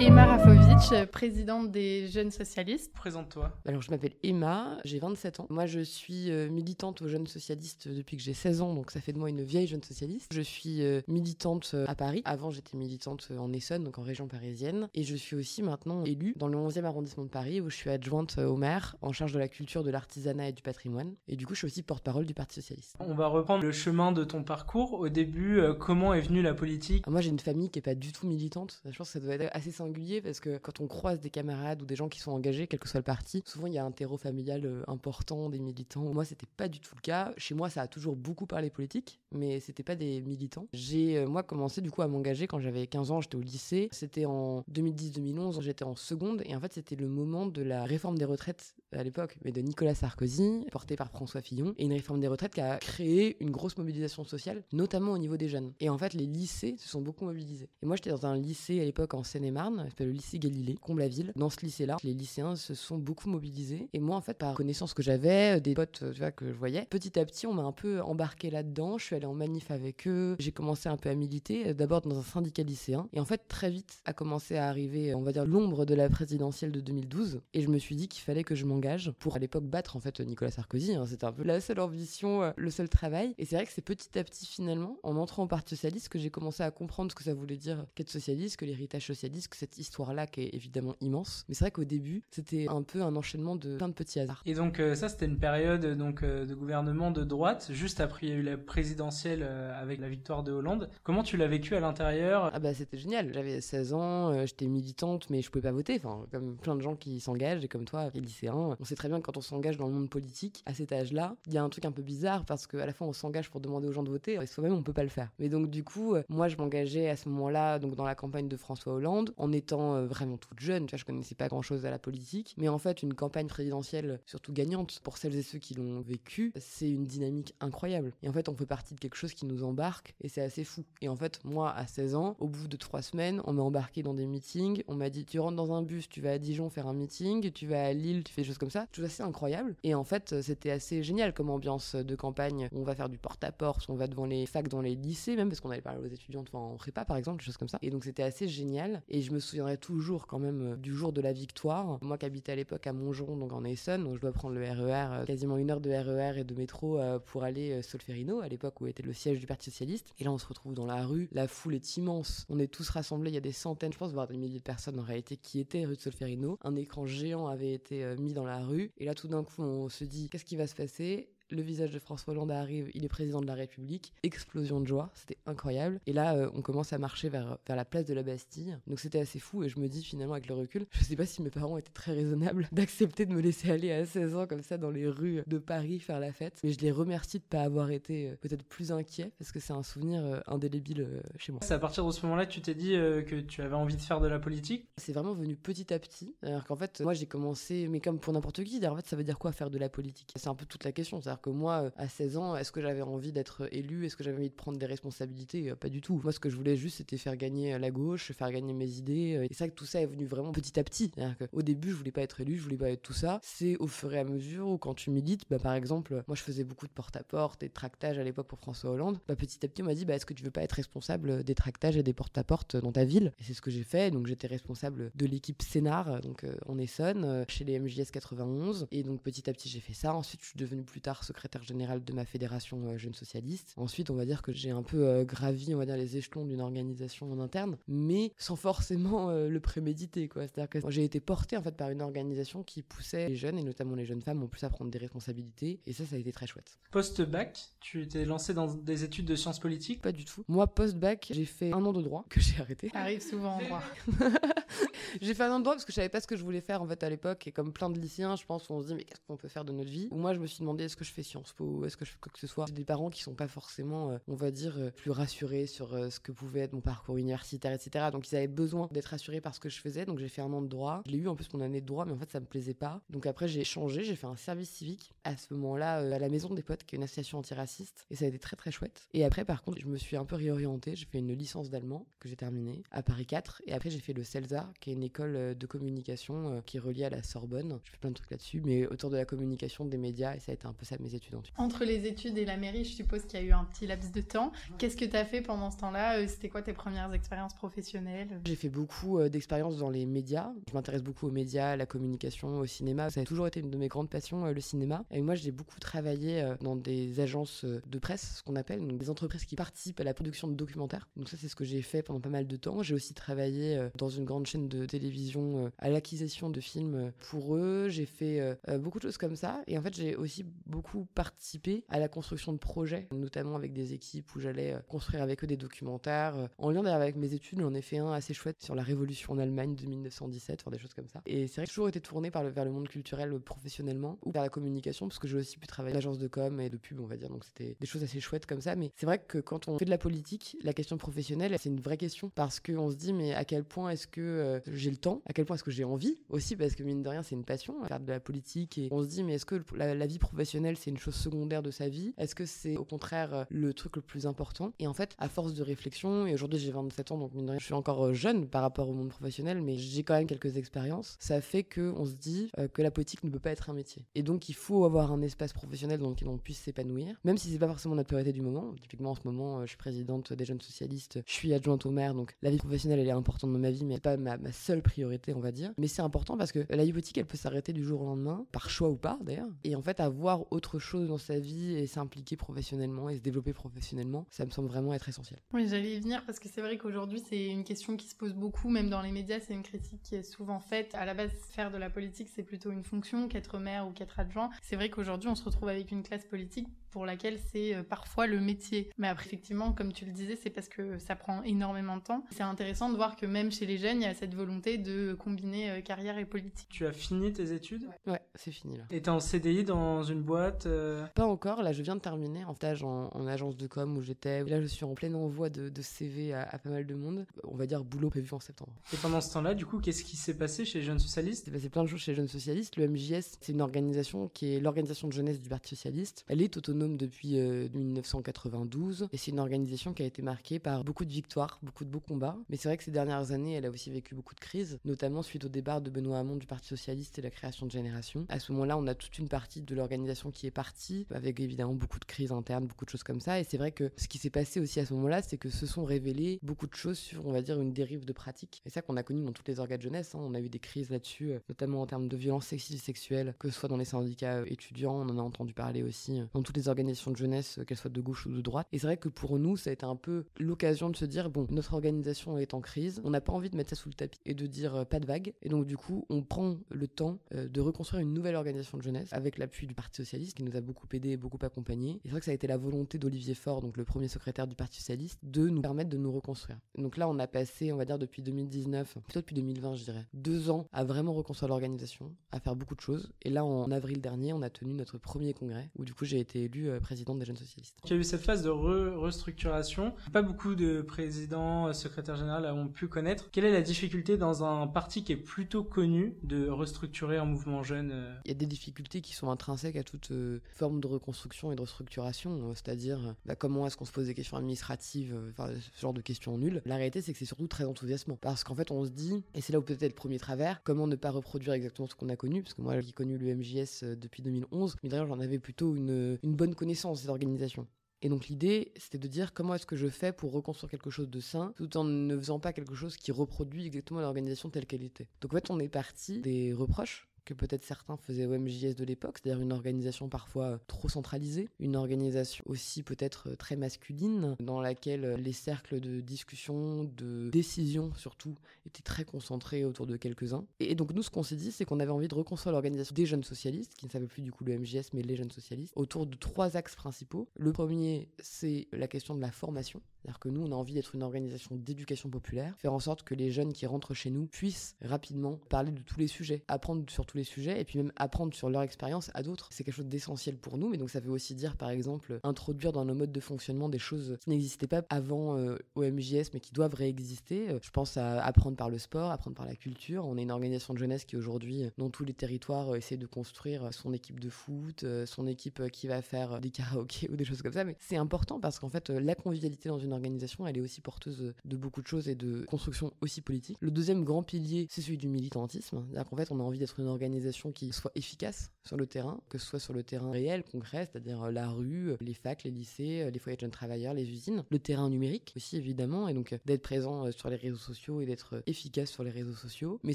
Emma Rafovitch, présidente des Jeunes Socialistes. Présente-toi. Alors, je m'appelle Emma, j'ai 27 ans. Moi, je suis euh, militante aux Jeunes Socialistes depuis que j'ai 16 ans, donc ça fait de moi une vieille jeune socialiste. Je suis euh, militante euh, à Paris. Avant, j'étais militante en Essonne, donc en région parisienne. Et je suis aussi maintenant élue dans le 11e arrondissement de Paris, où je suis adjointe au maire en charge de la culture, de l'artisanat et du patrimoine. Et du coup, je suis aussi porte-parole du Parti Socialiste. On va reprendre le chemin de ton parcours. Au début, comment est venue la politique? Moi, j'ai une famille qui est pas du tout militante. Je pense que ça doit être assez singulier parce que quand on croise des camarades ou des gens qui sont engagés, quel que soit le parti, souvent il y a un terreau familial euh, important, des militants. Moi, c'était pas du tout le cas. Chez moi, ça a toujours beaucoup parlé politique, mais c'était pas des militants. J'ai, euh, moi, commencé du coup à m'engager quand j'avais 15 ans, j'étais au lycée. C'était en 2010-2011, j'étais en seconde, et en fait, c'était le moment de la réforme des retraites à l'époque, mais de Nicolas Sarkozy, porté par François Fillon, et une réforme des retraites qui a créé une grosse mobilisation sociale, notamment au niveau des jeunes. Et en fait, les lycées se sont beaucoup mobilisés. Et moi, j'étais dans un lycée à l'époque en Seine-et-Marne, s'appelle le lycée Galilée, Comble-la-Ville. Dans ce lycée-là, les lycéens se sont beaucoup mobilisés. Et moi, en fait, par connaissance que j'avais, euh, des potes vois, que je voyais, petit à petit, on m'a un peu embarqué là-dedans. Je suis allée en manif avec eux. J'ai commencé un peu à militer, euh, d'abord dans un syndicat lycéen. Et en fait, très vite, a commencé à arriver, on va dire, l'ombre de la présidentielle de 2012. Et je me suis dit qu'il fallait que je m'engage pour, à l'époque, battre, en fait, Nicolas Sarkozy. Hein. C'était un peu la seule ambition, euh, le seul travail. Et c'est vrai que c'est petit à petit, finalement, en entrant au Parti Socialiste, que j'ai commencé à comprendre ce que ça voulait dire qu'être socialiste, que l'héritage socialiste, cette histoire-là qui est évidemment immense. Mais c'est vrai qu'au début, c'était un peu un enchaînement de plein de petits hasards. Et donc euh, ça, c'était une période donc euh, de gouvernement de droite. Juste après, il y a eu la présidentielle euh, avec la victoire de Hollande. Comment tu l'as vécu à l'intérieur? Ah bah c'était génial. J'avais 16 ans, j'étais militante, mais je pouvais pas voter. Enfin, comme plein de gens qui s'engagent et comme toi, les lycéens, on sait très bien que quand on s'engage dans le monde politique à cet âge-là, il y a un truc un peu bizarre parce qu'à la fois on s'engage pour demander aux gens de voter, et soi-même on peut pas le faire. Mais donc du coup, moi je m'engageais à ce moment-là donc dans la campagne de François Hollande en étant vraiment toute jeune. Tu vois, je connaissais pas grand-chose à la politique, mais en fait, une campagne présidentielle, surtout gagnante, pour celles et ceux qui l'ont vécu, c'est une dynamique incroyable. Et en fait, on fait partie de quelque chose qui nous embarque, et c'est assez fou. Et en fait, moi, à 16 ans, au bout de trois semaines, on m'a embarqué dans des meetings, on m'a dit, tu rentres dans un bus, tu vas à Dijon faire un meeting, tu vas à Lille, tu fais des choses comme ça, chose assez incroyable. Et en fait, c'était assez génial comme ambiance de campagne. On va faire du porte-à-porte, on va devant les facs, dans les lycées, même parce qu'on allait parler aux étudiants en prépa, par exemple, des choses comme ça. Et donc, c'était assez génial. Je me souviendrai toujours quand même du jour de la victoire. Moi qui habitais à l'époque à Montgeron, donc en Essonne, donc je dois prendre le RER, euh, quasiment une heure de RER et de métro euh, pour aller euh, Solferino, à l'époque où était le siège du Parti Socialiste. Et là, on se retrouve dans la rue, la foule est immense, on est tous rassemblés, il y a des centaines, je pense, voire des milliers de personnes en réalité qui étaient rue de Solferino. Un écran géant avait été mis dans la rue. Et là, tout d'un coup, on se dit, qu'est-ce qui va se passer? Le visage de François Hollande arrive, il est président de la République, explosion de joie, c'était incroyable. Et là, euh, on commence à marcher vers, vers la place de la Bastille. Donc c'était assez fou et je me dis finalement avec le recul, je sais pas si mes parents étaient très raisonnables d'accepter de me laisser aller à 16 ans comme ça dans les rues de Paris faire la fête. Mais je les remercie de pas avoir été euh, peut-être plus inquiet parce que c'est un souvenir euh, indélébile chez moi. C'est à partir de ce moment-là que tu t'es dit que tu avais envie de faire de la politique? C'est vraiment venu petit à petit. Alors qu'en fait, moi j'ai commencé, mais comme pour n'importe qui, en fait ça veut dire quoi faire de la politique? C'est un peu toute la question. C'est-à-dire que moi, euh, à 16 ans, est-ce que j'avais envie d'être élu? Est-ce que j'avais envie de prendre des responsabilités? Euh, Pas du tout. Moi, ce que je voulais juste, c'était faire gagner euh, la gauche, faire gagner mes idées. Et que tout ça est venu vraiment petit à petit. Au début, je voulais pas être élu, je voulais pas être tout ça. C'est au fur et à mesure où, quand tu milites, bah, par exemple, moi, je faisais beaucoup de porte-à-porte et de tractage à l'époque pour François Hollande. Bah, petit à petit, on m'a dit, bah, est-ce que tu veux pas être responsable des tractages et des porte-à-porte dans ta ville? Et c'est ce que j'ai fait. Donc, j'étais responsable de l'équipe Sénart, donc en Essonne, chez les MJS 91. Et donc, petit à petit, j'ai fait ça. Ensuite, je suis devenu plus tard secrétaire général de ma fédération euh, jeune socialiste. Ensuite, on va dire que j'ai un peu euh, gravi, on va dire, les échelons d'une organisation en interne, mais sans forcément euh, le préméditer, quoi. C'est-à-dire que j'ai été porté, en fait, par une organisation qui poussait les jeunes, et notamment les jeunes femmes, en plus à prendre des responsabilités, et ça, ça a été très chouette. Post-bac, tu t'es lancé dans des études de sciences politiques? Pas du tout. Moi, post-bac, j'ai fait un an de droit, que j'ai arrêté. Ça arrive souvent en droit. j'ai fait un an de droit parce que je savais pas ce que je voulais faire, en fait, à l'époque, et comme plein de lycéens, je pense, on se dit, mais qu'est-ce qu'on peut faire de notre vie? Ou moi, je me suis demandé, est-ce que je fais Sciences Po, est-ce que je fais quoi que ce soit des parents qui sont pas forcément, euh, on va dire, euh, plus rassurés sur euh, ce que pouvait être mon parcours universitaire, etc. Donc ils avaient besoin d'être rassurés par ce que je faisais. Donc j'ai fait un an de droit. Je l'ai eu en plus mon année de droit, mais en fait ça me plaisait pas. Donc après j'ai changé, j'ai fait un service civique à ce moment-là à la Maison des Potes, qui est une association antiraciste, et ça a été très très chouette. Et après par contre je me suis un peu réorientée. J'ai fait une licence d'allemand que j'ai terminée à Paris 4, et après j'ai fait le CELSA, qui est une école de communication qui est reliée à la Sorbonne. Je fais plein de trucs là-dessus, mais autour de la communication, des médias, et ça a été un peu ça mes études en Entre les études et la mairie, je suppose qu'il y a eu un petit laps de temps. Qu'est-ce que tu as fait pendant ce temps-là C'était quoi tes premières expériences professionnelles? J'ai fait beaucoup d'expériences dans les médias. Je m'intéresse beaucoup aux médias, à la communication, au cinéma. Ça a toujours été une de mes grandes passions, le cinéma. Et moi, j'ai beaucoup travaillé dans des agences de presse, ce qu'on appelle, donc des entreprises qui participent à la production de documentaires. Donc ça, c'est ce que j'ai fait pendant pas mal de temps. J'ai aussi travaillé euh, dans une grande chaîne de télévision euh, à l'acquisition de films euh, pour eux. J'ai fait beaucoup de choses comme ça. Et en fait, j'ai aussi beaucoup participé à la construction de projets, notamment avec des équipes où j'allais construire avec eux des documentaires. En lien avec mes études, j'en ai fait un assez chouette sur la révolution en Allemagne de 1917, enfin des choses comme ça. Et c'est vrai que j'ai toujours été tourné par vers le monde culturel professionnellement ou vers la communication, parce que j'ai aussi pu travailler l'agence de com et de pub, on va dire. Donc c'était des choses assez chouettes comme ça. Mais c'est vrai que quand on fait de la politique, la question professionnelle, c'est une vraie question parce qu'on se dit, mais à quel point est-ce que euh, j'ai le temps? À quel point est-ce que j'ai envie aussi? Parce que mine de rien, c'est une passion, faire de la politique. Et on se dit, mais est-ce que la, vie professionnelle, c'est une chose secondaire de sa vie Est-ce que c'est au contraire euh, le truc le plus important? Et en fait, à force de réflexion, et aujourd'hui j'ai 27 ans, donc mine de rien, je suis encore euh, jeune par rapport au monde professionnel, mais j'ai quand même quelques expériences, ça fait qu'on se dit que la politique ne peut pas être un métier. Et donc, il faut avoir un espace professionnel dans lequel on puisse s'épanouir, même si c'est pas forcément notre priorité du moment. Typiquement, en ce moment, je suis présidente des jeunes socialistes, je suis adjointe au maire, donc la vie professionnelle, elle est importante dans ma vie, mais c'est pas ma, seule priorité, on va dire. Mais c'est important parce que la hypothèque, elle peut s'arrêter du jour au lendemain, par choix ou pas d'ailleurs. Et en fait, avoir autre chose dans sa vie et s'impliquer professionnellement et se développer professionnellement, ça me semble vraiment être essentiel. Oui, j'allais y venir parce que c'est vrai qu'aujourd'hui, c'est une question qui se pose beaucoup, même dans les médias, c'est une critique qui est souvent faite. À la base, faire de la politique, c'est plutôt une fonction qu'être maire ou qu'être adjoint. C'est vrai qu'aujourd'hui, on se retrouve avec une classe politique pour laquelle c'est euh, parfois le métier. Mais après, effectivement, comme tu le disais, c'est parce que ça prend énormément de temps. C'est intéressant de voir que même chez les jeunes, il y a cette volonté de combiner euh, carrière et politique. Tu as fini tes études? Ouais, c'est fini là. Et t'es en CDI dans une boîte euh? Pas encore, là je viens de terminer en stage en, agence de com où j'étais. Là je suis en plein envoi de, CV à, pas mal de monde. On va dire boulot prévu en septembre. Et pendant ce temps-là, du coup, qu'est-ce qui s'est passé chez Jeunes Socialistes? Il s'est passé plein de choses chez Jeunes Socialistes. Le MJS, c'est une organisation qui est l'organisation de jeunesse du Parti Socialiste. Elle est autonome depuis 1992 euh, et c'est une organisation qui a été marquée par beaucoup de victoires, beaucoup de beaux combats. Mais c'est vrai que ces dernières années, elle a aussi vécu beaucoup de crises, notamment suite au départ de Benoît Hamon du Parti Socialiste et la création de Génération. À ce moment-là, on a toute une partie de l'organisation qui est partie, avec évidemment beaucoup de crises internes, beaucoup de choses comme ça. Et c'est vrai que ce qui s'est passé aussi à ce moment-là, c'est que se sont révélées beaucoup de choses sur, on va dire, une dérive de pratique. Et ça qu'on a connu dans toutes les organes de jeunesse. Hein. On a eu des crises là-dessus, euh, notamment en termes de violences sexistes sexuelles, que ce soit dans les syndicats euh, étudiants, on en a entendu parler aussi, dans toutes les organisations de jeunesse, qu'elles soient de gauche ou de droite. Et c'est vrai que pour nous, ça a été un peu l'occasion de se dire, bon, notre organisation est en crise, on n'a pas envie de mettre ça sous le tapis et de dire euh, pas de vague. Et donc, du coup, on prend le temps euh, de reconstruire une nouvelle organisation de jeunesse avec l'appui du Parti Socialiste qui nous a beaucoup aidé et beaucoup accompagné. Et c'est vrai que ça a été la volonté d'Olivier Faure, donc le premier secrétaire du Parti Socialiste, de nous permettre de nous reconstruire. Donc là, on a passé, on va dire, depuis 2019, plutôt depuis 2020, je dirais, deux ans à vraiment reconstruire l'organisation, à faire beaucoup de choses. Et là, en avril dernier, on a tenu notre premier congrès où, du coup, j'ai été élu euh, président des jeunes socialistes. Il y a eu cette phase de restructuration. Pas beaucoup de présidents, secrétaires généraux ont pu connaître. Quelle est la difficulté dans un parti qui est plutôt connu de restructurer un mouvement jeune euh Il y a des difficultés qui sont intrinsèques à toute euh, forme de reconstruction et de restructuration, euh, c'est-à-dire bah, comment est-ce qu'on se pose des questions administratives, enfin, ce genre de questions nulles. La réalité, c'est que c'est surtout très enthousiasmant parce qu'en fait, on se dit, et c'est là où peut-être le premier travers, comment ne pas reproduire exactement ce qu'on a connu, parce que moi, j'ai connu le MJS depuis 2011, mais d'ailleurs, j'en avais plutôt une, une bonne connaissance des organisations. Et donc l'idée, c'était de dire comment est-ce que je fais pour reconstruire quelque chose de sain, tout en ne faisant pas quelque chose qui reproduit exactement l'organisation telle qu'elle était. Donc en fait, on est parti des reproches que peut-être certains faisaient au MJS de l'époque, c'est-à-dire une organisation parfois euh, trop centralisée, une organisation aussi peut-être euh, très masculine, dans laquelle euh, les cercles de discussion, de décision surtout, étaient très concentrés autour de quelques-uns. Et donc nous, ce qu'on s'est dit, c'est qu'on avait envie de reconstruire l'organisation des jeunes socialistes, qui ne s'appelle plus du coup le MJS, mais les jeunes socialistes, autour de trois axes principaux. Le premier, c'est la question de la formation, c'est-à-dire que nous, on a envie d'être une organisation d'éducation populaire, faire en sorte que les jeunes qui rentrent chez nous puissent rapidement parler de tous les sujets, apprendre sur tous les sujets, et puis même apprendre sur leur expérience à d'autres. C'est quelque chose d'essentiel pour nous, mais donc ça veut aussi dire, par exemple, introduire dans nos modes de fonctionnement des choses qui n'existaient pas avant euh, au MJS, mais qui doivent réexister. Euh, je pense à apprendre par le sport, apprendre par la culture. On est une organisation de jeunesse qui aujourd'hui, euh, dans tous les territoires, essaie de construire son équipe de foot, son équipe qui va faire des karaokés ou des choses comme ça. Mais c'est important parce qu'en fait, la convivialité dans une une organisation, elle est aussi porteuse de beaucoup de choses et de construction aussi politique. Le deuxième grand pilier, c'est celui du militantisme. C'est-à-dire qu'en fait, on a envie d'être une organisation qui soit efficace sur le terrain, que ce soit sur le terrain réel, concret, c'est-à-dire euh, la rue, les facs, les lycées, les foyers de jeunes travailleurs, les usines, le terrain numérique aussi évidemment, et donc d'être présent sur les réseaux sociaux et d'être efficace sur les réseaux sociaux. Mais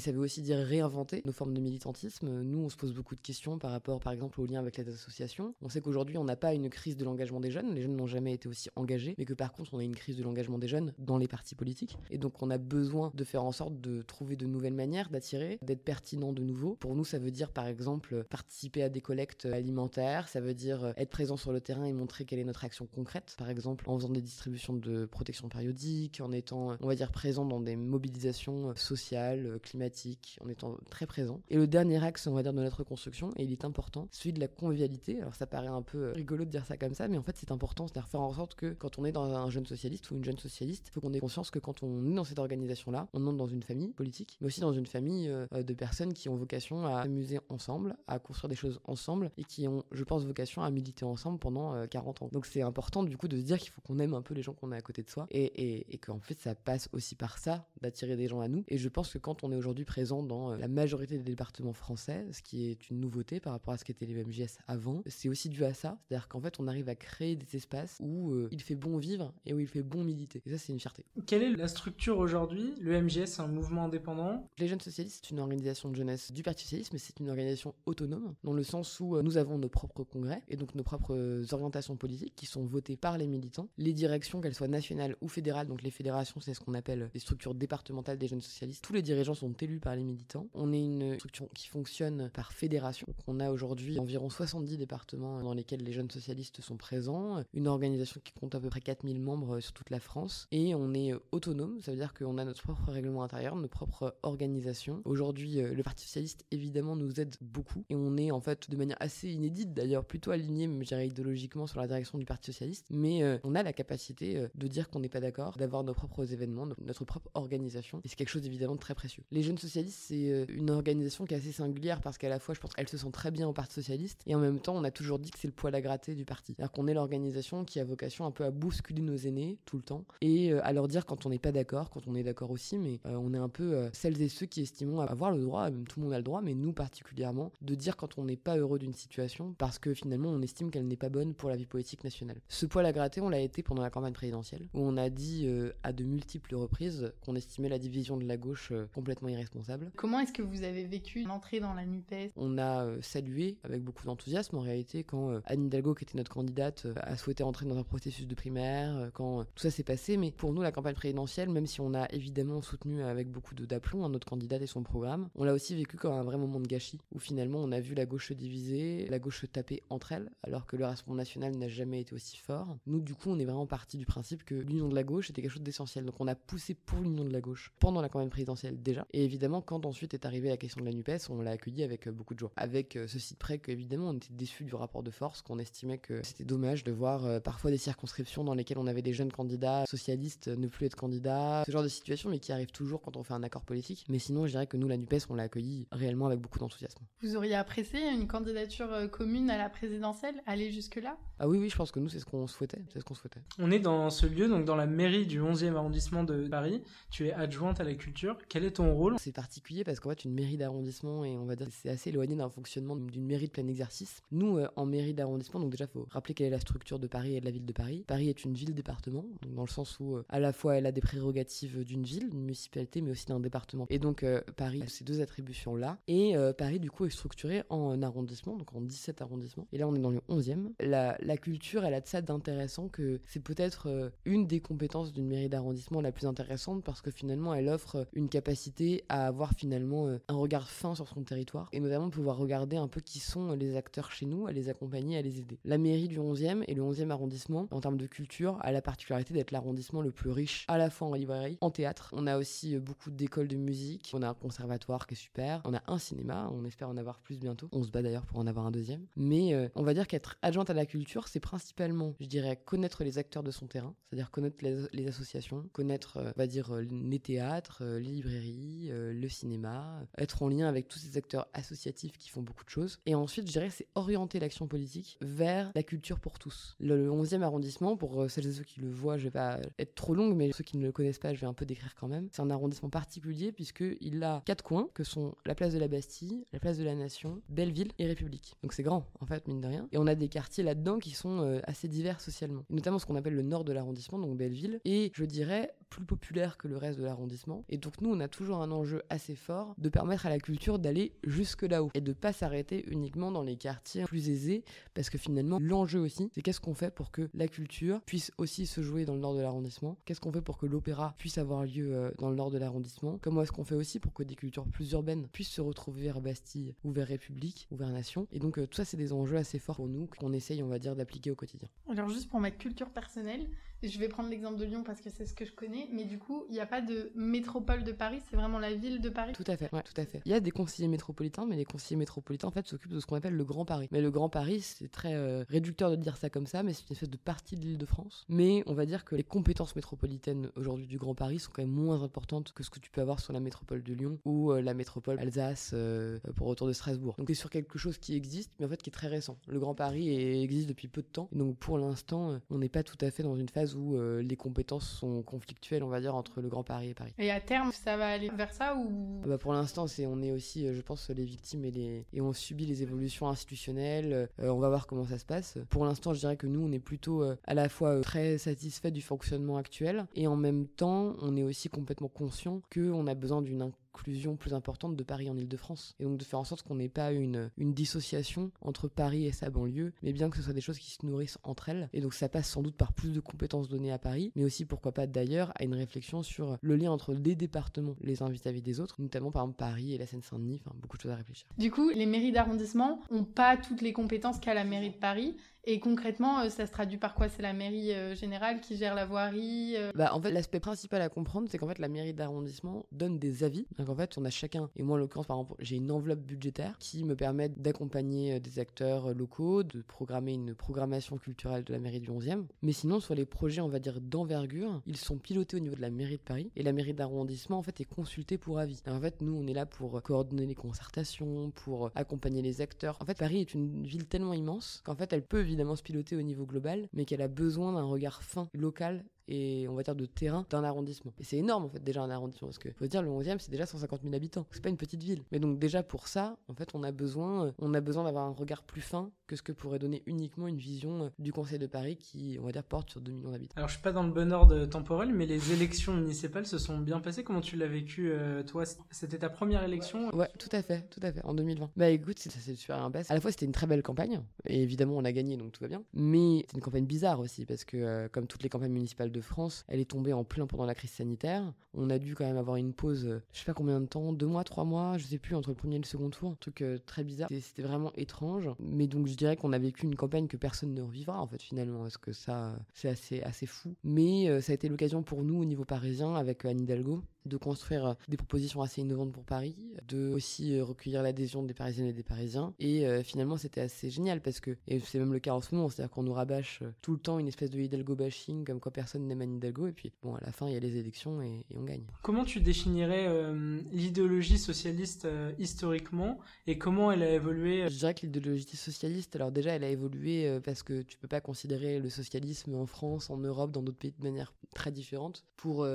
ça veut aussi dire réinventer nos formes de militantisme. Nous, on se pose beaucoup de questions par rapport, par exemple, au lien avec les associations. On sait qu'aujourd'hui, on n'a pas une crise de l'engagement des jeunes. Les jeunes n'ont jamais été aussi engagés, mais que par contre, on une crise de l'engagement des jeunes dans les partis politiques. Et donc, on a besoin de faire en sorte de trouver de nouvelles manières d'attirer, d'être pertinent de nouveau. Pour nous, ça veut dire, par exemple, participer à des collectes alimentaires. Ça veut dire être présent sur le terrain et montrer quelle est notre action concrète. Par exemple, en faisant des distributions de protection périodique, en étant, on va dire, présent dans des mobilisations sociales, climatiques, en étant très présent. Et le dernier axe, on va dire, de notre construction, et il est important, celui de la convivialité. Alors ça paraît un peu rigolo de dire ça comme ça, mais en fait c'est important, c'est-à-dire faire en sorte que quand on est dans un jeune socialiste ou une jeune socialiste, il faut qu'on ait conscience que quand on est dans cette organisation-là, on entre dans une famille politique, mais aussi dans une famille euh, de personnes qui ont vocation à s'amuser ensemble, à construire des choses ensemble, et qui ont, je pense, vocation à militer ensemble pendant 40 euh, ans. Donc c'est important du coup de se dire qu'il faut qu'on aime un peu les gens qu'on a à côté de soi, et, et, et qu'en fait ça passe aussi par ça, d'attirer des gens à nous. Et je pense que quand on est aujourd'hui présent dans euh, la majorité des départements français, ce qui est une nouveauté par rapport à ce qu'était les MJS avant, c'est aussi dû à ça. C'est-à-dire qu'en fait, on arrive à créer des espaces où il fait bon vivre et où il fait bon militer. Et ça, c'est une fierté. Quelle est la structure aujourd'hui? Le MJS, c'est un mouvement indépendant? Les Jeunes Socialistes, c'est une organisation de jeunesse du Parti Socialiste, mais c'est une organisation autonome, dans le sens où euh, nous avons nos propres congrès et donc nos propres orientations politiques qui sont votées par les militants. Les directions, qu'elles soient nationales ou fédérales, donc les fédérations, c'est ce qu'on appelle les structures départementales des jeunes socialistes. Tous les dirigeants sont élus par les militants. On est une structure qui fonctionne par fédération. on a aujourd'hui environ 70 départements dans lesquels les jeunes socialistes sont présents, une organisation qui compte à peu près 4000 membres sur toute la France, et on est autonome, ça veut dire qu'on a notre propre règlement intérieur, notre propre organisation. Aujourd'hui, le Parti socialiste, évidemment, nous aide beaucoup, et on est en fait de manière assez inédite d'ailleurs, plutôt aligné, je dirais idéologiquement, sur la direction du Parti socialiste, mais euh, on a la capacité euh, de dire qu'on n'est pas d'accord, d'avoir nos propres événements, notre propre organisation, et c'est quelque chose d'évidemment très précieux. Les jeunes socialistes, c'est euh, une organisation qui est assez singulière parce qu'à la fois, je pense qu'elle se sent très bien au Parti socialiste, et en même temps, on a toujours dit que c'est le poil à gratter du parti. C'est-à-dire qu'on est l'organisation qui a vocation un peu à bousculer nos aînés tout le temps, et à leur dire quand on n'est pas d'accord, quand on est d'accord aussi, mais on est un peu celles et ceux qui estimons avoir le droit, même tout le monde a le droit, mais nous particulièrement, de dire quand on n'est pas heureux d'une situation parce que finalement on estime qu'elle n'est pas bonne pour la vie politique nationale. Ce poil à gratter, on l'a été pendant la campagne présidentielle, où on a dit à de multiples reprises qu'on estimait la division de la gauche complètement irresponsable. Comment est-ce que vous avez vécu l'entrée dans la NUPES? On a salué avec beaucoup d'enthousiasme en réalité quand Anne Hidalgo, qui était notre candidate, a souhaité entrer dans un processus de primaire, quand tout ça s'est passé. Mais pour nous, la campagne présidentielle, même si on a évidemment soutenu avec beaucoup d'aplomb notre candidate et son programme, on l'a aussi vécu comme un vrai moment de gâchis, où finalement on a vu la gauche se diviser, la gauche se taper entre elles, alors que le Rassemblement national n'a jamais été aussi fort. Nous, du coup, on est vraiment parti du principe que l'union de la gauche était quelque chose d'essentiel. Donc on a poussé pour l'union de la gauche pendant la campagne présidentielle déjà. Et évidemment, quand ensuite est arrivée la question de la NUPES, on l'a accueilli avec beaucoup de joie. Avec ceci de près qu'évidemment, on était déçus du rapport de force, qu'on estimait que c'était dommage de voir parfois des circonscriptions dans lesquelles on avait des jeunes candidats socialistes ne plus être candidats, ce genre de situation, mais qui arrive toujours quand on fait un accord politique. Mais sinon, je dirais que nous, la NUPES, on l'a accueilli réellement avec beaucoup d'enthousiasme. Vous auriez apprécié une candidature commune à la présidentielle, aller jusque-là? Ah oui, oui, je pense que nous, c'est ce qu'on souhaitait. C'est ce qu'on souhaitait. On est dans ce lieu, donc dans la mairie du 11e arrondissement de Paris. Tu es adjointe à la culture. Quel est ton rôle? C'est particulier parce qu'en fait, une mairie d'arrondissement, et on va dire c'est assez éloigné d'un fonctionnement d'une mairie de plein exercice. Nous, en mairie d'arrondissement, donc déjà, faut rappeler quelle est la structure de Paris et de la ville de Paris. Paris est une ville-département, dans le sens où à la fois elle a des prérogatives d'une ville, d'une municipalité, mais aussi d'un département. Et donc Paris a ces deux attributions-là. Et Paris, du coup, est structuré en arrondissement, donc en 17 arrondissements. Et là, on est dans le 11e. La, la culture, elle a de ça d'intéressant que c'est peut-être une des compétences d'une mairie d'arrondissement la plus intéressante parce que finalement, elle offre une capacité à avoir finalement un regard fin sur son territoire et notamment pouvoir regarder un peu qui sont les acteurs chez nous, à les accompagner, à les aider. La mairie du 11e et le 11e arrondissement, en termes de culture, a la particularité d'être l'arrondissement le plus riche à la fois en librairie, en théâtre. On a aussi beaucoup d'écoles de musique, on a un conservatoire qui est super, on a un cinéma, on espère en avoir plus bientôt. On se bat d'ailleurs pour en avoir un deuxième. Mais euh, on va dire qu'être adjointe à la culture, c'est principalement, je dirais, connaître les acteurs de son terrain, c'est-à-dire connaître les, associations, connaître, euh, on va dire, euh, les théâtres, les librairies, le cinéma, être en lien avec tous ces acteurs associatifs qui font beaucoup de choses. Et ensuite, je dirais, c'est orienter l'action politique vers la culture pour tous. Le, 11e arrondissement, pour celles et ceux qui le je vais pas être trop longue, mais ceux qui ne le connaissent pas, je vais un peu décrire quand même. C'est un arrondissement particulier puisqu'il a quatre coins que sont la place de la Bastille, la place de la Nation, Belleville et République. Donc c'est grand en fait, mine de rien. Et on a des quartiers là-dedans qui sont euh, assez divers socialement. notamment ce qu'on appelle le nord de l'arrondissement, donc Belleville, et je dirais plus populaire que le reste de l'arrondissement. Et donc nous, on a toujours un enjeu assez fort de permettre à la culture d'aller jusque là-haut et de pas s'arrêter uniquement dans les quartiers plus aisés, parce que finalement, l'enjeu aussi, c'est qu'est-ce qu'on fait pour que la culture puisse aussi se jouer dans le nord de l'arrondissement. Qu'est-ce qu'on fait pour que l'opéra puisse avoir lieu euh, dans le nord de l'arrondissement? Comment est-ce qu'on fait aussi pour que des cultures plus urbaines puissent se retrouver vers Bastille ou vers République ou vers Nation? Et donc euh, tout ça, c'est des enjeux assez forts pour nous qu'on essaye, on va dire, d'appliquer au quotidien. Alors juste pour ma culture personnelle, je vais prendre l'exemple de Lyon parce que c'est ce que je connais, mais du coup, il n'y a pas de métropole de Paris, c'est vraiment la ville de Paris. Tout à fait, ouais, tout à fait. Il y a des conseillers métropolitains, mais les conseillers métropolitains en fait s'occupent de ce qu'on appelle le Grand Paris. Mais le Grand Paris, c'est très euh, réducteur de dire ça comme ça, mais c'est une espèce de partie de l'île de France. Mais on va dire que les compétences métropolitaines aujourd'hui du Grand Paris sont quand même moins importantes que ce que tu peux avoir sur la métropole de Lyon ou euh, la métropole Alsace euh, pour retour de Strasbourg. Donc c'est sur quelque chose qui existe, mais en fait qui est très récent. Le Grand Paris existe depuis peu de temps, donc pour l'instant, on n'est pas tout à fait dans une phase où les compétences sont conflictuelles, on va dire, entre le Grand Paris et Paris. Et à terme, ça va aller vers ça ou? Bah Pour l'instant, c'est on est aussi, je pense, les victimes et les et on subit les évolutions institutionnelles. on va voir comment ça se passe. Pour l'instant, je dirais que nous, on est plutôt à la fois très satisfait du fonctionnement actuel et en même temps, on est aussi complètement conscient qu'on a besoin d'une plus importante de Paris en Ile-de-France. Et donc de faire en sorte qu'on n'ait pas une, une dissociation entre Paris et sa banlieue, mais bien que ce soit des choses qui se nourrissent entre elles. Et donc ça passe sans doute par plus de compétences données à Paris, mais aussi pourquoi pas d'ailleurs à une réflexion sur le lien entre les départements les uns vis-à-vis des autres, notamment par exemple Paris et la Seine-Saint-Denis, enfin beaucoup de choses à réfléchir. Du coup, les mairies d'arrondissement n'ont pas toutes les compétences qu'a la mairie de Paris, et concrètement, euh, ça se traduit par quoi? C'est la mairie euh, générale qui gère la voirie euh Bah en fait, l'aspect principal à comprendre, c'est qu'en fait la mairie d'arrondissement donne des avis. Donc en fait, on a chacun, et moi en l'occurrence par exemple, j'ai une enveloppe budgétaire qui me permet d'accompagner des acteurs locaux, de programmer une programmation culturelle de la mairie du 11e. Mais sinon, sur les projets, on va dire d'envergure, ils sont pilotés au niveau de la mairie de Paris et la mairie d'arrondissement en fait est consultée pour avis. en fait, nous on est là pour coordonner les concertations, pour accompagner les acteurs. En fait, Paris est une ville tellement immense qu'en fait elle peut évidemment se piloter au niveau global, mais qu'elle a besoin d'un regard fin, local et on va dire de terrain d'un arrondissement. Et c'est énorme en fait déjà un arrondissement parce que faut dire le 11e c'est déjà 150 000 habitants. C'est pas une petite ville. Mais donc déjà pour ça, en fait, on a besoin on a besoin d'avoir un regard plus fin que ce que pourrait donner uniquement une vision du Conseil de Paris qui on va dire porte sur 2 millions d'habitants. Alors je suis pas dans le bon ordre temporel mais les élections municipales se sont bien passées. Comment tu l'as vécu euh, toi? C'était ta première élection? Ouais, tout à fait, tout à fait en 2020. Bah écoute, ça s'est super bien passé. À la fois c'était une très belle campagne et évidemment on a gagné donc tout va bien. Mais c'est une campagne bizarre aussi parce que euh, comme toutes les campagnes municipales France, elle est tombée en plein pendant la crise sanitaire. On a dû quand même avoir une pause, euh, je sais pas combien de temps, deux mois, trois mois, je sais plus, entre le premier et le second tour. Un truc euh, très bizarre. C'était vraiment étrange. Mais donc je dirais qu'on a vécu une campagne que personne ne revivra en fait finalement, parce que ça, c'est assez, assez fou. Mais euh, ça a été l'occasion pour nous au niveau parisien avec Anne Hidalgo de construire des propositions assez innovantes pour Paris, de aussi recueillir l'adhésion des Parisiennes et des Parisiens. Et finalement, c'était assez génial parce que, et c'est même le cas en ce moment, c'est-à-dire qu'on nous rabâche tout le temps une espèce de Hidalgo bashing, comme quoi personne n'aime Anne Hidalgo, et puis bon, à la fin, il y a les élections et, on gagne. Comment tu définirais euh, l'idéologie socialiste euh, historiquement et comment elle a évolué Je dirais que l'idéologie socialiste, alors déjà, elle a évolué euh, parce que tu peux pas considérer le socialisme en France, en Europe, dans d'autres pays de manière très différente. Pour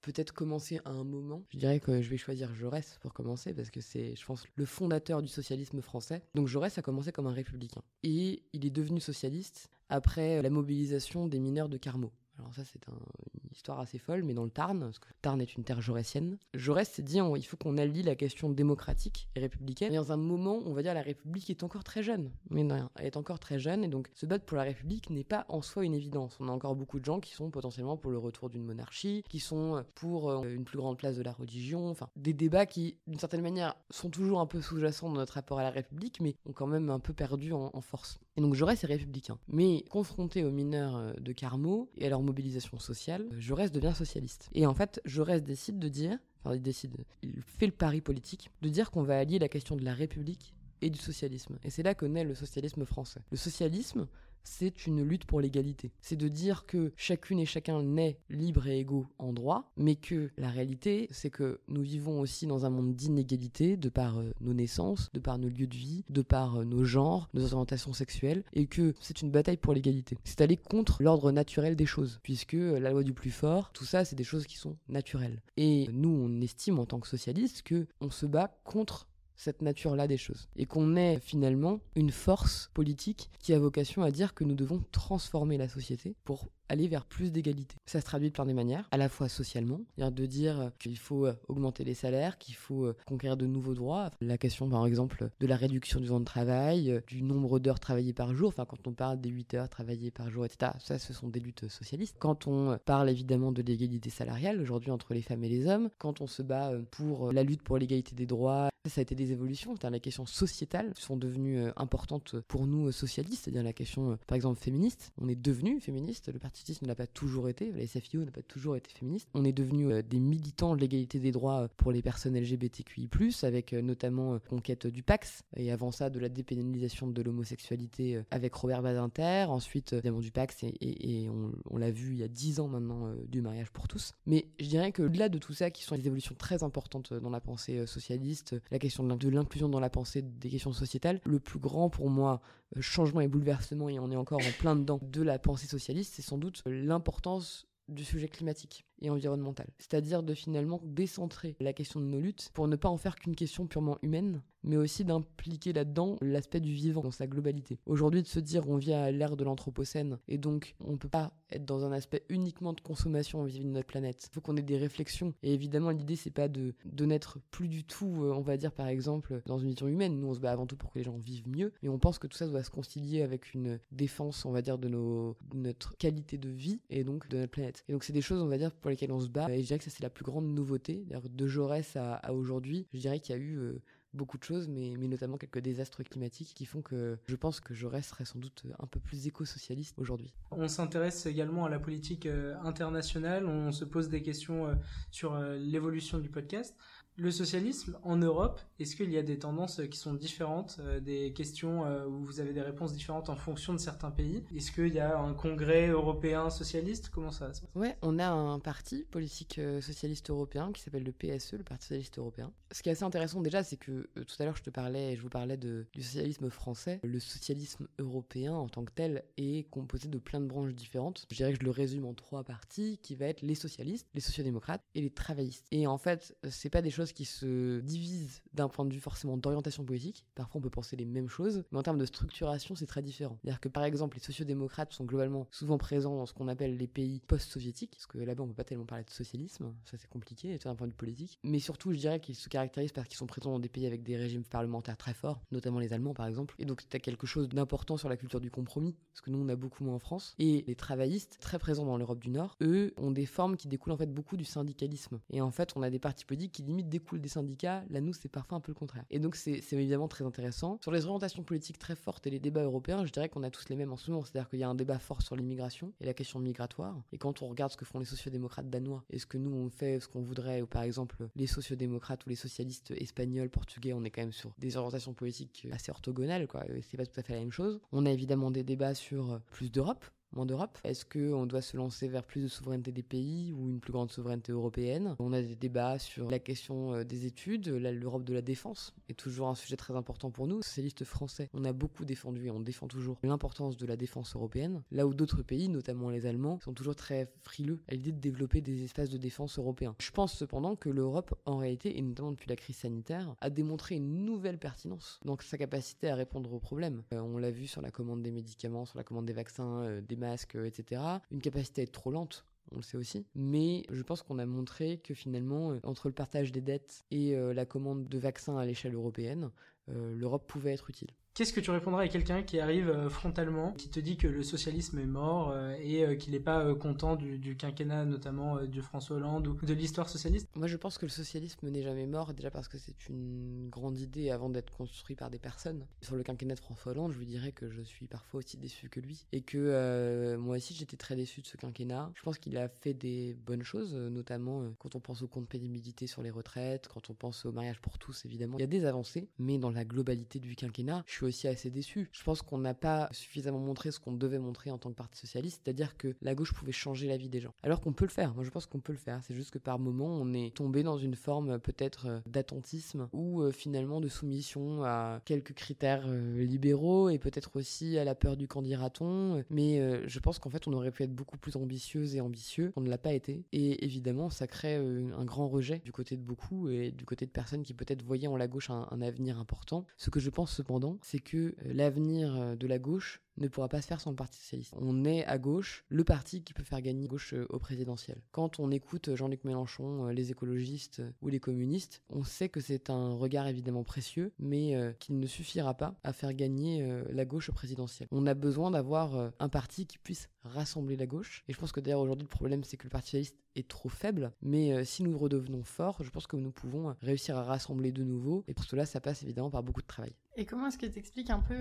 peut-être commencer à moment, je dirais que je vais choisir Jaurès pour commencer parce que c'est, je pense, le fondateur du socialisme français. Donc Jaurès a commencé comme un républicain et il est devenu socialiste après la mobilisation des mineurs de Carmaux. Alors ça, c'est une histoire assez folle, mais dans le Tarn, parce que Tarn est une terre jaurétienne, Jaurès s'est dit, il faut qu'on allie la question démocratique et républicaine. Mais dans un moment, on va dire, la République est encore très jeune. Mais non, elle est encore très jeune, et donc se battre pour la République n'est pas en soi une évidence. On a encore beaucoup de gens qui sont potentiellement pour le retour d'une monarchie, qui sont pour euh, une plus grande place de la religion, enfin, des débats qui, d'une certaine manière, sont toujours un peu sous-jacents dans notre rapport à la République, mais ont quand même un peu perdu en force. Et donc Jaurès est républicain. Mais confronté aux mineurs euh, de Carmaux et à leur mobilisation sociale, euh, Jaurès devient socialiste. Et en fait, Jaurès décide de dire, enfin il décide, il fait le pari politique, de dire qu'on va allier la question de la République et du socialisme. Et c'est là que naît le socialisme français. Le socialisme, c'est une lutte pour l'égalité. C'est de dire que chacune et chacun naît libre et égaux en droit, mais que la réalité, c'est que nous vivons aussi dans un monde d'inégalité de par euh, nos naissances, de par nos lieux de vie, de par euh, nos genres, nos orientations sexuelles, et que c'est une bataille pour l'égalité. C'est aller contre l'ordre naturel des choses, puisque euh, la loi du plus fort, tout ça, c'est des choses qui sont naturelles. Et nous, on estime en tant que socialistes que on se bat contre cette nature-là des choses. Et qu'on est finalement une force politique qui a vocation à dire que nous devons transformer la société pour aller vers plus d'égalité. Ça se traduit de plein de manières, à la fois socialement, de dire qu'il faut euh, augmenter les salaires, qu'il faut euh, conquérir de nouveaux droits. La question, par exemple, de la réduction du temps de travail, euh, du nombre d'heures travaillées par jour, enfin, quand on parle des 8 heures travaillées par jour, etc., ça, ce sont des luttes socialistes. Quand on parle évidemment de l'égalité salariale, aujourd'hui, entre les femmes et les hommes, quand on se bat pour la lutte pour l'égalité des droits, ça a été des évolutions, c'est-à-dire la question sociétale sont devenues importantes pour nous socialistes, c'est-à-dire la question, par exemple, féministe. On est devenu féministe, le Parti ne l'a pas toujours été, la SFIO n'a pas toujours été féministe. On est devenu euh, des militants de l'égalité des droits euh, pour les personnes LGBTQI+, avec euh, notamment conquête du Pax, et avant ça de la dépénalisation de l'homosexualité avec Robert Badinter, ensuite évidemment du Pax, et, on, l'a vu il y a dix ans maintenant, du mariage pour tous. Mais je dirais que là de tout ça, qui sont des évolutions très importantes dans la pensée socialiste, la question de l'inclusion dans la pensée des questions sociétales, le plus grand pour moi changement et bouleversement, et on est encore en plein dedans, de la pensée socialiste, c'est sans doute l'importance du sujet climatique et environnemental. C'est-à-dire de finalement décentrer la question de nos luttes pour ne pas en faire qu'une question purement humaine, mais aussi d'impliquer là-dedans l'aspect du vivant dans sa globalité. Aujourd'hui, de se dire on vit à l'ère de l'Anthropocène et donc on peut pas être dans un aspect uniquement de consommation vis-à-vis de notre planète. Il faut qu'on ait des réflexions. Et évidemment, l'idée, c'est pas de, de n'être plus du tout, euh, on va dire par exemple, dans une vision humaine. Nous, on se bat avant tout pour que les gens vivent mieux, mais on pense que tout ça doit se concilier avec une défense, on va dire, de, nos, notre qualité de vie et donc de notre planète. Et donc, c'est des choses, on va dire, pour lesquelles on se bat. Et je dirais que ça, c'est la plus grande nouveauté. De Jaurès à, aujourd'hui, je dirais qu'il y a eu. Euh, beaucoup de choses, mais, mais, notamment quelques désastres climatiques qui font que je pense que Jaurès serait sans doute un peu plus éco-socialiste aujourd'hui. On s'intéresse également à la politique euh, internationale, on se pose des questions euh, sur l'évolution du podcast le socialisme en Europe, est-ce qu'il y a des tendances qui sont différentes, euh, des questions euh, où vous avez des réponses différentes en fonction de certains pays? Est-ce qu'il y a un congrès européen socialiste? Comment ça se passe Ouais, on a un parti politique euh, socialiste européen qui s'appelle le PSE, le Parti socialiste européen. Ce qui est assez intéressant déjà, c'est que tout à l'heure je te parlais, je vous parlais du socialisme français. Le socialisme européen en tant que tel est composé de plein de branches différentes. Je dirais que je le résume en trois parties, qui va être les socialistes, les sociodémocrates et les travaillistes. Et en fait, c'est pas des choses qui se divisent d'un point de vue forcément d'orientation politique. Parfois, on peut penser les mêmes choses, mais en termes de structuration, c'est très différent. C'est-à-dire que par exemple, les sociodémocrates sont globalement souvent présents dans ce qu'on appelle les pays post-soviétiques, parce que là-bas, on peut pas tellement parler de socialisme, ça c'est compliqué d'un point de vue politique. Mais surtout, je dirais qu'ils se caractérisent parce qu'ils sont présents dans des pays avec des régimes parlementaires très forts, notamment les Allemands par exemple. Et donc, tu quelque chose d'important sur la culture du compromis, parce que nous, on a beaucoup moins en France. Et les travaillistes, très présents dans l'Europe du Nord, eux, ont des formes qui découlent en fait beaucoup du syndicalisme. Et en fait, on a des partis politiques qui limite découlent des syndicats, là nous c'est parfois un peu le contraire. Et donc c'est évidemment très intéressant. Sur les orientations politiques très fortes et les débats européens, je dirais qu'on a tous les mêmes en ce moment. C'est-à-dire qu'il y a un débat fort sur l'immigration et la question migratoire. Et quand on regarde ce que font les sociodémocrates danois et ce que nous on fait, ce qu'on voudrait, ou par exemple les sociodémocrates ou les socialistes espagnols, portugais, on est quand même sur des orientations politiques assez orthogonales, quoi. C'est pas tout à fait la même chose. On a évidemment des débats sur plus d'Europe, moins d'Europe Est-ce qu'on doit se lancer vers plus de souveraineté des pays ou une plus grande souveraineté européenne? On a des débats sur la question euh, des études, l'Europe de la défense est toujours un sujet très important pour nous. Socialistes français, on a beaucoup défendu et on défend toujours l'importance de la défense européenne, là où d'autres pays, notamment les Allemands, sont toujours très frileux à l'idée de développer des espaces de défense européens. Je pense cependant que l'Europe, en réalité, et notamment depuis la crise sanitaire, a démontré une nouvelle pertinence dans sa capacité à répondre aux problèmes. Euh, on l'a vu sur la commande des médicaments, sur la commande des vaccins, euh, des masques, euh, etc. Une capacité à être trop lente on le sait aussi. Mais je pense qu'on a montré que finalement, euh, entre le partage des dettes et euh, la commande de vaccins à l'échelle européenne, l'Europe pouvait être utile. Qu'est-ce que tu répondras à quelqu'un qui arrive euh, frontalement, qui te dit que le socialisme est mort euh, et euh, qu'il n'est pas content du, quinquennat, notamment du François Hollande ou de l'histoire socialiste? Moi, je pense que le socialisme n'est jamais mort, déjà parce que c'est une grande idée avant d'être construit par des personnes. Sur le quinquennat de François Hollande, je lui dirais que je suis parfois aussi déçu que lui et que moi aussi j'étais très déçu de ce quinquennat. Je pense qu'il a fait des bonnes choses, notamment quand on pense au compte pénibilité sur les retraites, quand on pense au mariage pour tous, évidemment. Il y a des avancées, mais dans la globalité du quinquennat, je suis aussi assez déçu. Je pense qu'on n'a pas suffisamment montré ce qu'on devait montrer en tant que Parti socialiste, c'est-à-dire que la gauche pouvait changer la vie des gens. Alors qu'on peut le faire. Moi, je pense qu'on peut le faire. C'est juste que par moment, on est tombé dans une forme peut-être d'attentisme ou finalement de soumission à quelques critères libéraux et peut-être aussi à la peur du candidaton. Mais je pense qu'en fait, on aurait pu être beaucoup plus ambitieuse et ambitieux. On ne l'a pas été. Et évidemment, ça crée un grand rejet du côté de beaucoup et du côté de personnes qui peut-être voyaient en la gauche un, un avenir important. Ce que je pense cependant, c'est que l'avenir de la gauche ne pourra pas se faire sans le Parti socialiste. On est à gauche, le parti qui peut faire gagner gauche euh, au présidentiel. Quand on écoute Jean-Luc Mélenchon, euh, les écologistes euh, ou les communistes, on sait que c'est un regard évidemment précieux, mais qu'il ne suffira pas à faire gagner la gauche au présidentiel. On a besoin d'avoir un parti qui puisse rassembler la gauche. Et je pense que d'ailleurs aujourd'hui le problème c'est que le Parti socialiste est trop faible, mais si nous redevenons forts, je pense que nous pouvons réussir à rassembler de nouveau. Et pour cela, ça passe évidemment par beaucoup de travail. Et comment est-ce que tu expliques un peu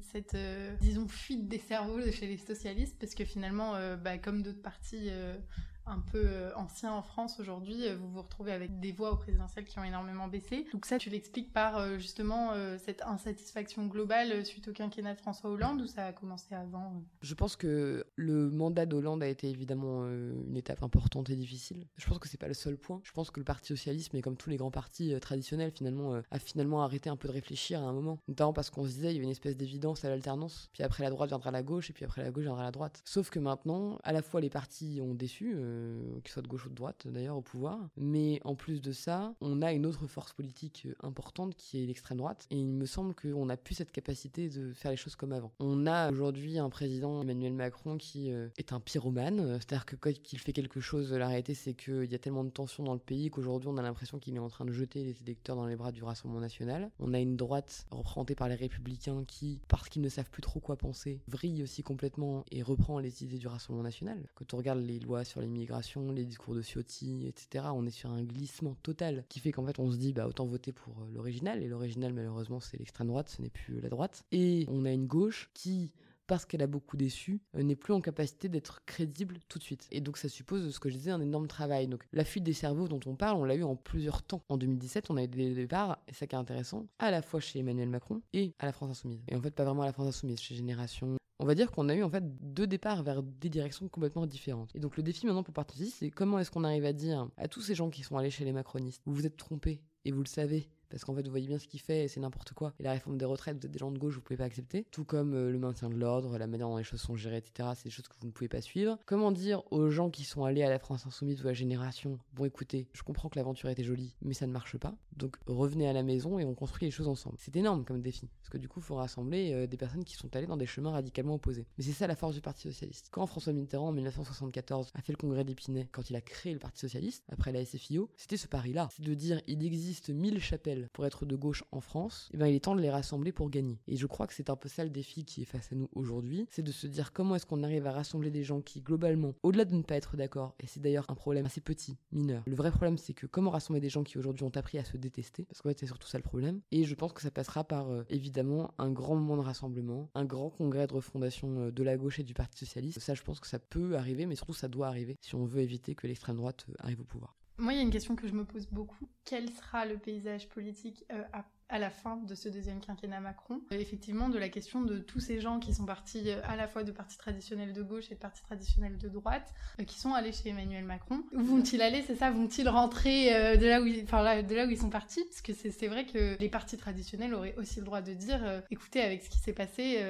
cette, disons, fuite des cerveaux chez les socialistes, parce que finalement, euh, bah, comme d'autres partis euh, un peu euh, ancien en France aujourd'hui, euh, vous vous retrouvez avec des voix au présidentiel qui ont énormément baissé. Donc ça, tu l'expliques par euh, justement cette insatisfaction globale suite au quinquennat de François Hollande ou ça a commencé avant Je pense que le mandat d'Hollande a été évidemment une étape importante et difficile. Je pense que c'est pas le seul point. Je pense que le Parti socialiste, mais comme tous les grands partis traditionnels, finalement, a finalement arrêté un peu de réfléchir à un moment. Notamment parce qu'on se disait il y avait une espèce d'évidence à l'alternance. Puis après la droite viendra la gauche et puis après la gauche viendra la droite. Sauf que maintenant, à la fois les partis ont déçu. Euh, soit de gauche ou de droite d'ailleurs, au pouvoir. Mais en plus de ça, on a une autre force politique euh, importante qui est l'extrême droite. Et il me semble qu'on n'a plus cette capacité de faire les choses comme avant. On a aujourd'hui un président, Emmanuel Macron, qui euh, est un pyromane. C'est-à-dire que quand il fait quelque chose, la réalité c'est qu'il y a tellement de tensions dans le pays qu'aujourd'hui on a l'impression qu'il est en train de jeter les électeurs dans les bras du Rassemblement national. On a une droite représentée par les républicains qui, parce qu'ils ne savent plus trop quoi penser, vrille aussi complètement et reprend les idées du Rassemblement national. Quand on regarde les lois sur l'immigration, les discours de Ciotti, etc. On est sur un glissement total qui fait qu'en fait on se dit bah autant voter pour euh, l'original et l'original malheureusement c'est l'extrême droite, ce n'est plus la droite. Et on a une gauche qui parce qu'elle a beaucoup déçu, euh, n'est plus en capacité d'être crédible tout de suite. Et donc ça suppose, ce que je disais, un énorme travail. Donc la fuite des cerveaux dont on parle, on l'a eu en plusieurs temps. En 2017, on a eu des départs, et ça qui est intéressant, à la fois chez Emmanuel Macron et à la France Insoumise. Et en fait, pas vraiment à la France Insoumise, chez Génération, on va dire qu'on a eu en fait deux départs vers des directions complètement différentes. Et donc le défi maintenant pour Parti c'est comment est-ce qu'on arrive à dire à tous ces gens qui sont allés chez les macronistes, vous vous êtes trompés et vous le savez, parce qu'en fait vous voyez bien ce qu'il fait et c'est n'importe quoi. Et la réforme des retraites, vous êtes des gens de gauche, vous pouvez pas accepter. Tout comme euh, le maintien de l'ordre, la manière dont les choses sont gérées, etc. C'est des choses que vous ne pouvez pas suivre. Comment dire aux gens qui sont allés à la France Insoumise ou à la Génération, bon écoutez, je comprends que l'aventure était jolie, mais ça ne marche pas. Donc revenez à la maison et on construit les choses ensemble. C'est énorme comme défi, parce que du coup faut rassembler euh, des personnes qui sont allées dans des chemins radicalement opposés. Mais c'est ça la force du Parti Socialiste. Quand François Mitterrand en 1974 a fait le congrès d'Épinay, quand il a créé le Parti Socialiste, après la SFIO, c'était ce pari-là. C'est de dire il existe mille chapelles pour être de gauche en France, eh ben, il est temps de les rassembler pour gagner. Et je crois que c'est un peu ça le défi qui est face à nous aujourd'hui, c'est de se dire comment est-ce qu'on arrive à rassembler des gens qui, globalement, au-delà de ne pas être d'accord, et c'est d'ailleurs un problème assez petit, mineur, le vrai problème c'est que comment rassembler des gens qui aujourd'hui ont appris à se détester, parce qu'en fait c'est surtout ça le problème, et je pense que ça passera par euh, évidemment un grand moment de rassemblement, un grand congrès de refondation euh, de la gauche et du Parti Socialiste. Ça je pense que ça peut arriver, mais surtout ça doit arriver si on veut éviter que l'extrême droite euh, arrive au pouvoir. Moi, il y a une question que je me pose beaucoup. Quel sera le paysage politique à à la fin de ce deuxième quinquennat Macron. Euh, effectivement, de la question de tous ces gens qui sont partis euh, à la fois de partis traditionnels de gauche et de partis traditionnels de droite, euh, qui sont allés chez Emmanuel Macron. Où vont-ils aller, c'est ça Vont-ils rentrer de, là où ils, enfin, de là où ils sont partis? Parce que c'est vrai que les partis traditionnels auraient aussi le droit de dire, écoutez, avec ce qui s'est passé,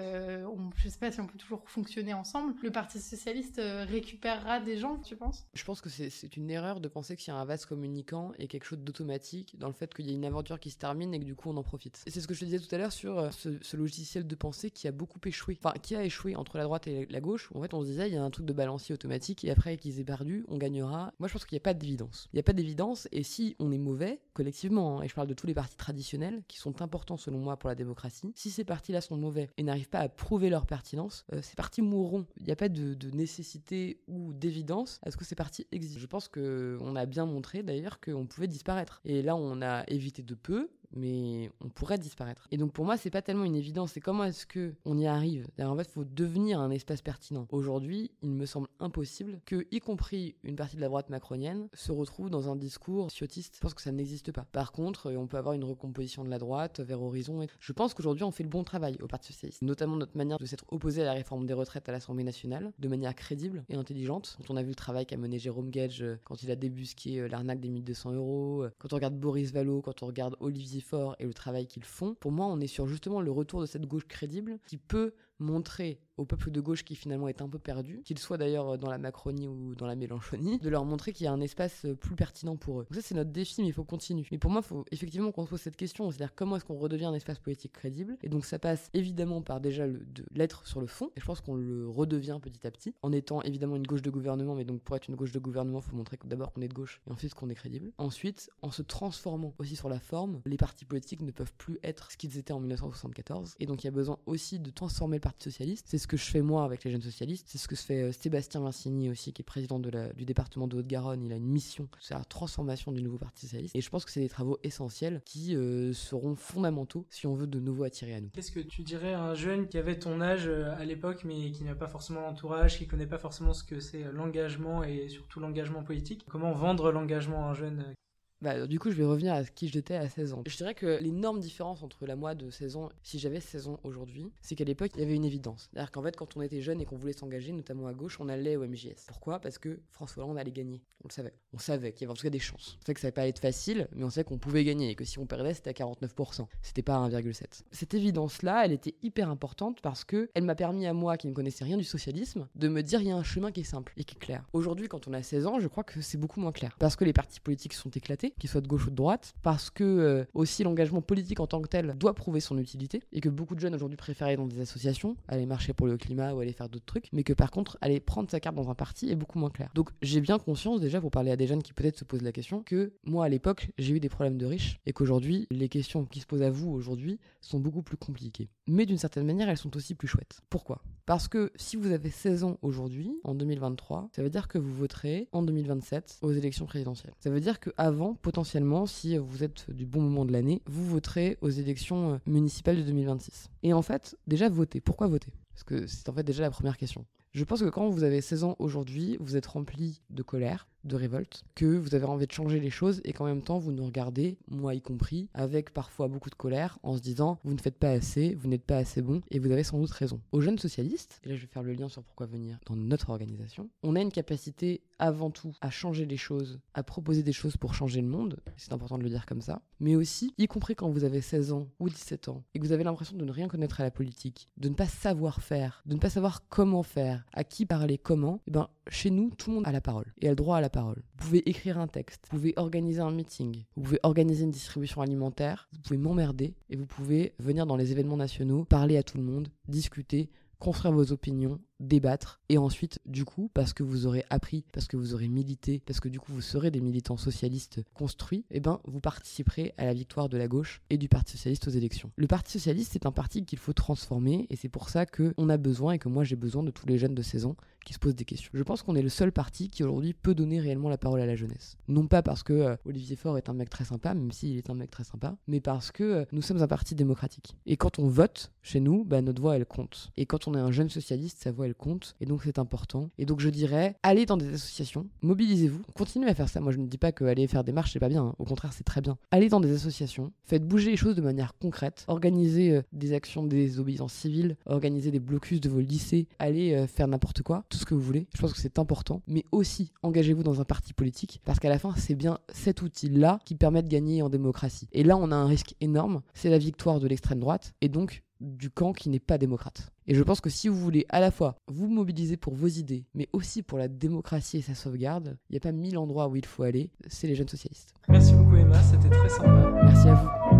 on, je sais pas si on peut toujours fonctionner ensemble. Le Parti socialiste récupérera des gens, tu penses? Je pense que c'est une erreur de penser qu'il y a un vase communicant et quelque chose d'automatique dans le fait qu'il y a une aventure qui se termine et que du coup on en profite. C'est ce que je te disais tout à l'heure sur euh, ce, logiciel de pensée qui a beaucoup échoué. Enfin, qui a échoué entre la droite et la gauche. En fait, on se disait, il y a un truc de balancier automatique et après qu'ils aient perdu, on gagnera. Moi, je pense qu'il n'y a pas d'évidence. Il n'y a pas d'évidence et si on est mauvais, collectivement, hein, et je parle de tous les partis traditionnels qui sont importants selon moi pour la démocratie, si ces partis-là sont mauvais et n'arrivent pas à prouver leur pertinence, euh, ces partis mourront. Il n'y a pas de, de nécessité ou d'évidence à ce que ces partis existent. Je pense qu'on a bien montré d'ailleurs qu'on pouvait disparaître. Et là, on a évité de peu, mais on pourrait disparaître. Et donc pour moi, c'est pas tellement une évidence, c'est comment est-ce que on y arrive? En fait, il faut devenir un espace pertinent. Aujourd'hui, il me semble impossible que, y compris une partie de la droite macronienne, se retrouve dans un discours ciotiste. Je pense que ça n'existe pas. Par contre, on peut avoir une recomposition de la droite vers Horizon. Et je pense qu'aujourd'hui, on fait le bon travail au Parti socialiste, notamment notre manière de s'être opposé à la réforme des retraites à l'Assemblée nationale, de manière crédible et intelligente. Quand on a vu le travail qu'a mené Jérôme Gage euh, quand il a débusqué euh, l'arnaque des 1200 euros, euh, quand on regarde Boris Vallot, quand on regarde Olivier Faure et le travail qu'ils font, pour moi, on est sur justement le retour de cette gauche crédible qui peut montrer au peuple de gauche qui finalement est un peu perdu, qu'il soit d'ailleurs dans la Macronie ou dans la Mélenchonie, de leur montrer qu'il y a un espace plus pertinent pour eux. Donc ça c'est notre défi, mais il faut continuer. Mais pour moi, il faut effectivement qu'on se pose cette question, c'est-à-dire comment est-ce qu'on redevient un espace politique crédible. Et donc ça passe évidemment par déjà l'être sur le fond, et je pense qu'on le redevient petit à petit, en étant évidemment une gauche de gouvernement, mais donc pour être une gauche de gouvernement, il faut montrer d'abord qu'on est de gauche, et ensuite qu'on est crédible. Ensuite, en se transformant aussi sur la forme, les partis politiques ne peuvent plus être ce qu'ils étaient en 1974, et donc il y a besoin aussi de transformer le C'est ce que je fais moi avec les jeunes socialistes. C'est ce que se fait euh, Sébastien Vincini aussi, qui est président du département de Haute-Garonne. Il a une mission, c'est la transformation du nouveau Parti socialiste. Et je pense que c'est des travaux essentiels qui euh, seront fondamentaux si on veut de nouveau attirer à nous. Qu'est-ce que tu dirais à un jeune qui avait ton âge euh, à l'époque, mais qui n'a pas forcément l'entourage, qui connaît pas forcément ce que c'est l'engagement et surtout l'engagement politique? Comment vendre l'engagement à un jeune bah, du coup, je vais revenir à qui j'étais à 16 ans. Je dirais que l'énorme différence entre la moi de 16 ans, si j'avais 16 ans aujourd'hui, c'est qu'à l'époque, il y avait une évidence. C'est-à-dire qu'en fait, quand on était jeune et qu'on voulait s'engager, notamment à gauche, on allait au MJS. Pourquoi? Parce que François Hollande allait gagner. On le savait. On savait qu'il y avait en tout cas des chances. On savait que ça allait pas être facile, mais on savait qu'on pouvait gagner et que si on perdait, c'était à 49%. C'était pas à 1,7. Cette évidence-là, elle était hyper importante parce que elle m'a permis à moi, qui ne connaissais rien du socialisme, de me dire il y a un chemin qui est simple et qui est clair. Aujourd'hui, quand on a 16 ans, je crois que c'est beaucoup moins clair. Parce que les partis politiques sont éclatés, qu'ils soient de gauche ou de droite parce que euh, aussi l'engagement politique en tant que tel doit prouver son utilité, et que beaucoup de jeunes aujourd'hui préfèrent aller dans des associations, aller marcher pour le climat ou aller faire d'autres trucs, mais que par contre, aller prendre sa carte dans un parti est beaucoup moins clair. Donc j'ai bien conscience déjà, pour parler à des jeunes qui peut-être se posent la question, que moi à l'époque, j'ai eu des problèmes de riches, et qu'aujourd'hui, les questions qui se posent à vous aujourd'hui sont beaucoup plus compliquées. Mais d'une certaine manière, elles sont aussi plus chouettes. Pourquoi? Parce que si vous avez 16 ans aujourd'hui, en 2023, ça veut dire que vous voterez en 2027 aux élections présidentielles. Ça veut dire qu'avant, potentiellement, si vous êtes du bon moment de l'année, vous voterez aux élections euh, municipales de 2026. Et en fait, déjà voter. Pourquoi voter? Parce que c'est en fait déjà la première question. Je pense que quand vous avez 16 ans aujourd'hui, vous êtes rempli de colère, de révolte, que vous avez envie de changer les choses et qu'en même temps vous nous regardez, moi y compris, avec parfois beaucoup de colère en se disant vous ne faites pas assez, vous n'êtes pas assez bon et vous avez sans doute raison. Aux jeunes socialistes, et là je vais faire le lien sur pourquoi venir dans notre organisation, on a une capacité avant tout à changer les choses, à proposer des choses pour changer le monde, c'est important de le dire comme ça, mais aussi, y compris quand vous avez 16 ans ou 17 ans et que vous avez l'impression de ne rien connaître à la politique, de ne pas savoir faire, de ne pas savoir comment faire, à qui parler, comment, eh ben chez nous tout le monde a la parole et a le droit à la parole. Vous pouvez écrire un texte, vous pouvez organiser un meeting, vous pouvez organiser une distribution alimentaire, vous pouvez m'emmerder et vous pouvez venir dans les événements nationaux, parler à tout le monde, discuter, construire vos opinions, débattre. Et ensuite du coup parce que vous aurez appris parce que vous aurez milité parce que du coup vous serez des militants socialistes construits et eh ben vous participerez à la victoire de la gauche et du parti socialiste aux élections. Le parti socialiste c'est un parti qu'il faut transformer et c'est pour ça que on a besoin et que moi j'ai besoin de tous les jeunes de 16 ans qui se posent des questions. Je pense qu'on est le seul parti qui aujourd'hui peut donner réellement la parole à la jeunesse. Non pas parce que euh, Olivier Faure est un mec très sympa même s'il est un mec très sympa mais parce que euh, nous sommes un parti démocratique. Et quand on vote chez nous bah, notre voix elle compte. Et quand on est un jeune socialiste sa voix compte, et donc c'est important. Et donc je dirais, allez dans des associations, mobilisez-vous, continuez à faire ça. Moi je ne dis pas que aller faire des marches c'est pas bien, hein. au contraire c'est très bien. Allez dans des associations, faites bouger les choses de manière concrète, organisez euh, des actions de désobéissance civile, organisez des blocus de vos lycées, allez euh, faire n'importe quoi, tout ce que vous voulez. Je pense que c'est important, mais aussi engagez-vous dans un parti politique, parce qu'à la fin c'est bien cet outil-là qui permet de gagner en démocratie. Et là on a un risque énorme, c'est la victoire de l'extrême droite, et donc du camp qui n'est pas démocrate. Et je pense que si vous voulez à la fois vous mobiliser pour vos idées, mais aussi pour la démocratie et sa sauvegarde, il n'y a pas mille endroits où il faut aller, c'est les jeunes socialistes. Merci beaucoup Emma, c'était très sympa. Merci à vous.